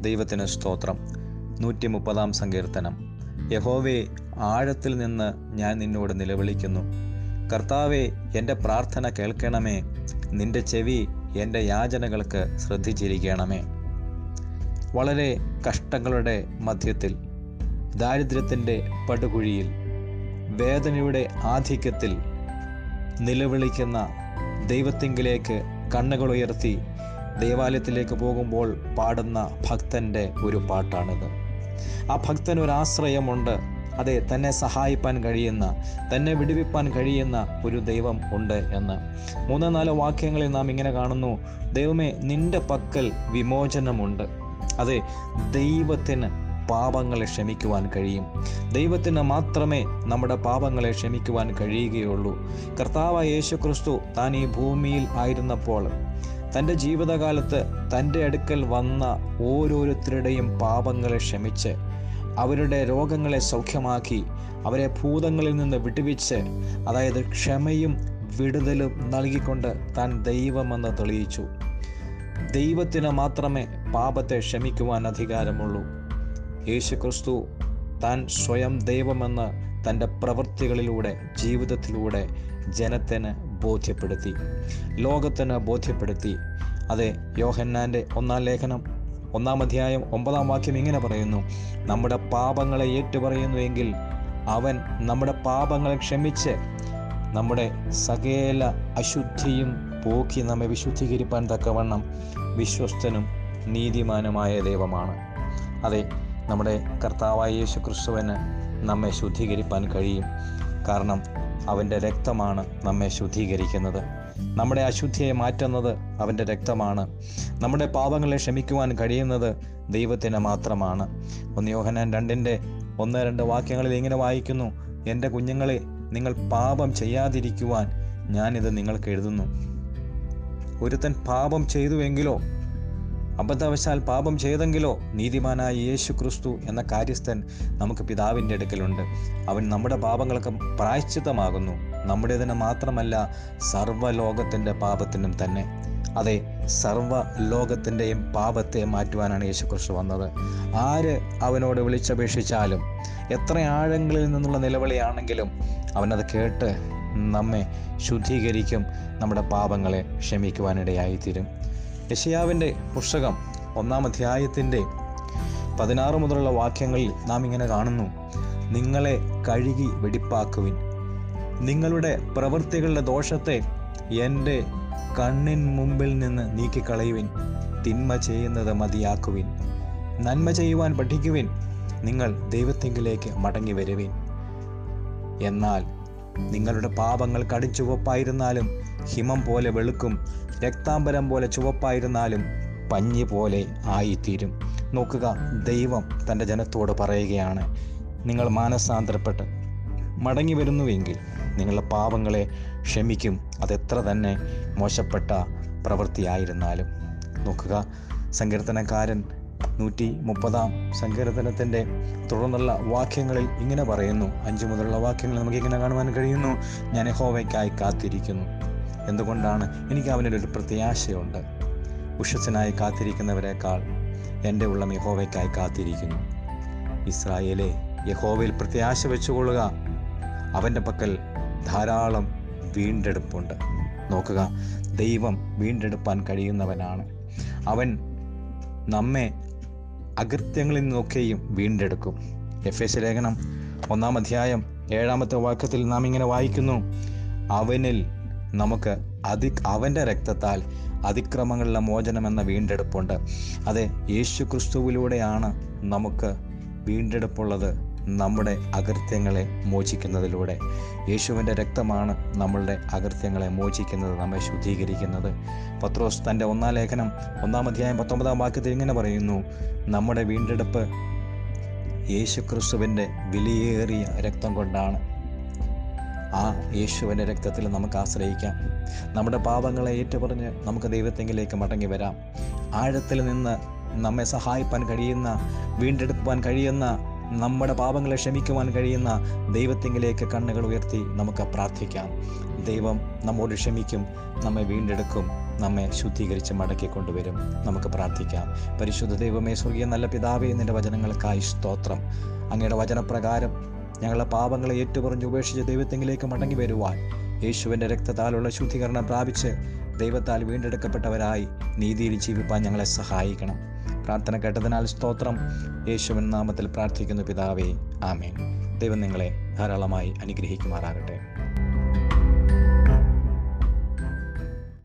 ദൈവത്തിന് സ്തോത്രം. നൂറ്റി മുപ്പതാം സങ്കീർത്തനം. യഹോവേ ആഴത്തിൽ നിന്ന് ഞാൻ നിന്നോട് നിലവിളിക്കുന്നു. കർത്താവെ എന്റെ പ്രാർത്ഥന കേൾക്കണമേ. നിന്റെ ചെവി എന്റെ യാചനകൾക്ക് ശ്രദ്ധിച്ചിരിക്കണമേ. വളരെ കഷ്ടങ്ങളുടെ മധ്യത്തിൽ ദാരിദ്ര്യത്തിന്റെ പടുകുഴിയിൽ വേദനയുടെ ആധിക്യത്തിൽ നിലവിളിക്കുന്ന ദൈവത്തിങ്കിലേക്ക് കണ്ണുകൾ ഉയർത്തി ദേവാലയത്തിലേക്ക് പോകുമ്പോൾ പാടുന്ന ഭക്തന്റെ ഒരു പാട്ടാണിത്. ആ ഭക്തന് ഒരു ആശ്രയമുണ്ട്. അതെ തന്നെ സഹായിപ്പാൻ കഴിയുന്ന തന്നെ വിടുവിപ്പാൻ കഴിയുന്ന ഒരു ദൈവം ഉണ്ട് എന്ന്. മൂന്നോ നാലോ വാക്യങ്ങളിൽ നാം ഇങ്ങനെ കാണുന്നു ദൈവമേ നിന്റെ പക്കൽ വിമോചനമുണ്ട്. അതെ ദൈവത്തിന് പാപങ്ങളെ ക്ഷമിക്കുവാൻ കഴിയും. ദൈവത്തിന് മാത്രമേ നമ്മുടെ പാപങ്ങളെ ക്ഷമിക്കുവാൻ കഴിയുകയുള്ളൂ. കർത്താവ് യേശു ക്രിസ്തു താൻ ഈ ഭൂമിയിൽ ആയിരുന്നപ്പോൾ തന്റെ ജീവിതകാലത്ത് തന്റെ അടുക്കൽ വന്ന ഓരോരുത്തരുടെയും പാപങ്ങളെ ക്ഷമിച്ച് അവരുടെ രോഗങ്ങളെ സൗഖ്യമാക്കി അവരെ ഭൂതങ്ങളിൽ നിന്ന് വിടുവിച്ച് അതായത് ക്ഷമയും വിടുതലും നൽകിക്കൊണ്ട് താൻ ദൈവമെന്ന് തെളിയിച്ചു. ദൈവത്തിന് മാത്രമേ പാപത്തെ ക്ഷമിക്കുവാൻ അധികാരമുള്ളൂ. യേശു ക്രിസ്തു താൻ സ്വയം ദൈവമെന്ന് തന്റെ പ്രവൃത്തികളിലൂടെ ജീവിതത്തിലൂടെ ജനത്തിന് ബോധ്യപ്പെടുത്തി ലോകത്തിന് ബോധ്യപ്പെടുത്തി. അതെ യോഹന്നാന്റെ ഒന്നാം ലേഖനം ഒന്നാം അധ്യായം ഒമ്പതാം വാക്യം ഇങ്ങനെ പറയുന്നു നമ്മുടെ പാപങ്ങളെ ഏറ്റുപറയുന്നുവെങ്കിൽ അവൻ നമ്മുടെ പാപങ്ങളെ ക്ഷമിച്ച് നമ്മുടെ സകല അശുദ്ധിയും പോക്കി നമ്മെ വിശുദ്ധീകരിപ്പാൻ തക്കവണ്ണം വിശ്വസ്തനും നീതിമാനുമായ ദൈവമാണ്. അതെ നമ്മുടെ കർത്താവായ യേശു ക്രിസ്തുവിന് നമ്മെ ശുദ്ധീകരിപ്പാൻ കഴിയും. കാരണം അവന്റെ രക്തമാണ് നമ്മെ ശുദ്ധീകരിക്കുന്നത്. നമ്മുടെ അശുദ്ധിയെ മാറ്റുന്നത് അവന്റെ രക്തമാണ്. നമ്മുടെ പാപങ്ങളെ ക്ഷമിക്കുവാൻ കഴിയുന്നത് ദൈവത്തിന് മാത്രമാണ്. ഒന്ന് യോഹനാൻ രണ്ടിന്റെ ഒന്ന് രണ്ട് വാക്യങ്ങളിൽ ഇങ്ങനെ വായിക്കുന്നു. എന്റെ കുഞ്ഞുങ്ങളെ നിങ്ങൾ പാപം ചെയ്യാതിരിക്കുവാൻ ഞാനിത് നിങ്ങൾക്ക് എഴുതുന്നു. ഒരുത്തൻ പാപം ചെയ്തുവെങ്കിലോ അബദ്ധവശാൽ പാപം ചെയ്തെങ്കിലോ നീതിമാനായ യേശു ക്രിസ്തു എന്ന കാര്യസ്ഥൻ നമുക്ക് പിതാവിന്റെ അടുക്കലുണ്ട്. അവൻ നമ്മുടെ പാപങ്ങൾക്ക് പ്രായശ്ചിത്തമാകുന്നു. നമ്മുടേതിന് മാത്രമല്ല സർവലോകത്തിന്റെ പാപത്തിനും തന്നെ. അതെ സർവ ലോകത്തിന്റെയും പാപത്തെ മാറ്റുവാനാണ് യേശു ക്രിസ്തു വന്നത്. ആര് അവനോട് വിളിച്ചപേക്ഷിച്ചാലും എത്ര ആഴങ്ങളിൽ നിന്നുള്ള നിലവിളിയാണെങ്കിലും അവനത് കേട്ട് നമ്മെ ശുദ്ധീകരിക്കും നമ്മുടെ പാപങ്ങളെ ക്ഷമിക്കുവാനിടയായിത്തീരും. യശയാവിന്റെ പുസ്തകം ഒന്നാം അധ്യായത്തിന്റെ പതിനാറ് മുതലുള്ള വാക്യങ്ങളിൽ നാം ഇങ്ങനെ കാണുന്നു. നിങ്ങളെ കഴുകി വെടിപ്പാക്കുവിൻ. നിങ്ങളുടെ പ്രവൃത്തികളുടെ ദോഷത്തെ എന്റെ കണ്ണിൻ മുമ്പിൽ നിന്ന് നീക്കിക്കളയുവിൻ. തിന്മ ചെയ്യുന്നത് മതിയാക്കുവിൻ. നന്മ ചെയ്യുവാൻ പഠിക്കുവിൻ. നിങ്ങൾ ദൈവത്തെങ്കിലേക്ക് മടങ്ങി വരുവിൻ എന്നാൽ നിങ്ങളുടെ പാപങ്ങൾ കടിച്ചുവപ്പായിരുന്നാലും ഹിമം പോലെ വെളുക്കും രക്താംബരം പോലെ ചുവപ്പായിരുന്നാലും പഞ്ഞി പോലെ ആയിത്തീരും. നോക്കുക ദൈവം തന്റെ ജനത്തോട് പറയുകയാണ് നിങ്ങൾ മാനസാന്തരപ്പെട്ട് മടങ്ങി വരുന്നുവെങ്കിൽ നിങ്ങളുടെ പാപങ്ങളെ ക്ഷമിക്കും. അതെത്ര തന്നെ മോശപ്പെട്ട പ്രവൃത്തിയായിരുന്നാലും. നോക്കുക സങ്കീർത്തനക്കാരൻ നൂറ്റി മുപ്പതാം സങ്കീർത്തനത്തിന്റെ തുടർന്നുള്ള വാക്യങ്ങളിൽ ഇങ്ങനെ പറയുന്നു. അഞ്ചു മുതലുള്ള വാക്യങ്ങൾ നമുക്ക് ഇങ്ങനെ കാണുവാൻ കഴിയുന്നു. ഞാൻ ഹോവയ്ക്കായി കാത്തിരിക്കുന്നു. എന്തുകൊണ്ടാണ് എനിക്ക് അവനൊരു പ്രത്യാശയുണ്ട്? ഉഷസ്സിനായി കാത്തിരിക്കുന്നവരെക്കാൾ എന്റെ ഉള്ളം യഹോവയ്ക്കായി കാത്തിരിക്കുന്നു. ഇസ്രായേലെ യഹോവയിൽ പ്രത്യാശ വെച്ചുകൊള്ളുക. അവന്റെ പക്കൽ ധാരാളം വീണ്ടെടുപ്പുണ്ട്. നോക്കുക ദൈവം വീണ്ടെടുപ്പാൻ കഴിയുന്നവനാണ്. അവൻ നമ്മെ അകൃത്യങ്ങളിൽ നിന്നൊക്കെയും വീണ്ടെടുക്കും. എഫ് എസ് ലേഖനം ഒന്നാം അധ്യായം ഏഴാമത്തെ വാക്യത്തിൽ നാം ഇങ്ങനെ വായിക്കുന്നു. അവനിൽ നമുക്ക് അതി അവന്റെ രക്തത്താൽ അതിക്രമങ്ങളിലെ മോചനം എന്ന വീണ്ടെടുപ്പുണ്ട്. അതെ യേശു ക്രിസ്തുവിലൂടെയാണ് നമുക്ക് വീണ്ടെടുപ്പുള്ളത്. നമ്മുടെ അകൃത്യങ്ങളെ മോചിക്കുന്നതിലൂടെ. യേശുവിന്റെ രക്തമാണ് നമ്മളുടെ അകൃത്യങ്ങളെ മോചിക്കുന്നത് നമ്മെ ശുദ്ധീകരിക്കുന്നത്. പത്രോസ് തന്റെ ഒന്നാം ലേഖനം ഒന്നാം അധ്യായം പത്തൊമ്പതാം വാക്യത്തിൽ ഇങ്ങനെ പറയുന്നു നമ്മുടെ വീണ്ടെടുപ്പ് യേശു ക്രിസ്തുവിന്റെ വിലയേറിയ രക്തം കൊണ്ടാണ്. ആ യേശുവിന്റെ രക്തത്തിൽ നമുക്ക് ആശ്രയിക്കാം. നമ്മുടെ പാപങ്ങളെ ഏറ്റുപറഞ്ഞ് നമുക്ക് ദൈവത്തെങ്കിലേക്ക് മടങ്ങി വരാം. ആഴത്തിൽ നിന്ന് നമ്മെ സഹായിപ്പാൻ കഴിയുന്ന വീണ്ടെടുക്കുവാൻ കഴിയുന്ന നമ്മുടെ പാപങ്ങളെ ക്ഷമിക്കുവാൻ കഴിയുന്ന ദൈവത്തിങ്കിലേക്ക് കണ്ണുകൾ ഉയർത്തി നമുക്ക് പ്രാർത്ഥിക്കാം. ദൈവം നമ്മോട് ക്ഷമിക്കും നമ്മെ വീണ്ടെടുക്കും നമ്മെ ശുദ്ധീകരിച്ച് മടക്കി കൊണ്ടുവരും. നമുക്ക് പ്രാർത്ഥിക്കാം. പരിശുദ്ധ ദൈവമേ സ്വർഗീയ നല്ല പിതാവേ നിന്റെ വചനങ്ങൾക്കായി സ്തോത്രം. അങ്ങയുടെ വചനപ്രകാരം ഞങ്ങളുടെ പാപങ്ങളെ ഏറ്റുപറഞ്ഞ് ഉപേക്ഷിച്ച് ദൈവത്തിങ്കിലേക്ക് മടങ്ങി വരുവാൻ യേശുവിന്റെ രക്തത്താലുള്ള ശുദ്ധീകരണം പ്രാപിച്ച് ദൈവത്താൽ വീണ്ടെടുക്കപ്പെട്ടവരായി നീതിയിൽ ജീവിപ്പാൻ ഞങ്ങളെ സഹായിക്കണം. പ്രാർത്ഥന കേട്ടതിനാൽ സ്തോത്രം. യേശുവിൻ നാമത്തിൽ പ്രാർത്ഥിക്കുന്നു പിതാവേ. ആമേൻ. ദൈവം നിങ്ങളെ ധാരാളമായി അനുഗ്രഹിക്കുമാറാകട്ടെ.